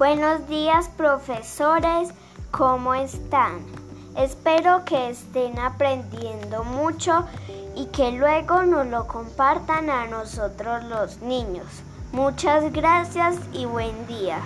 Buenos días profesores, ¿cómo están? Espero que estén aprendiendo mucho y que luego nos lo compartan a nosotros los niños. Muchas gracias y buen día.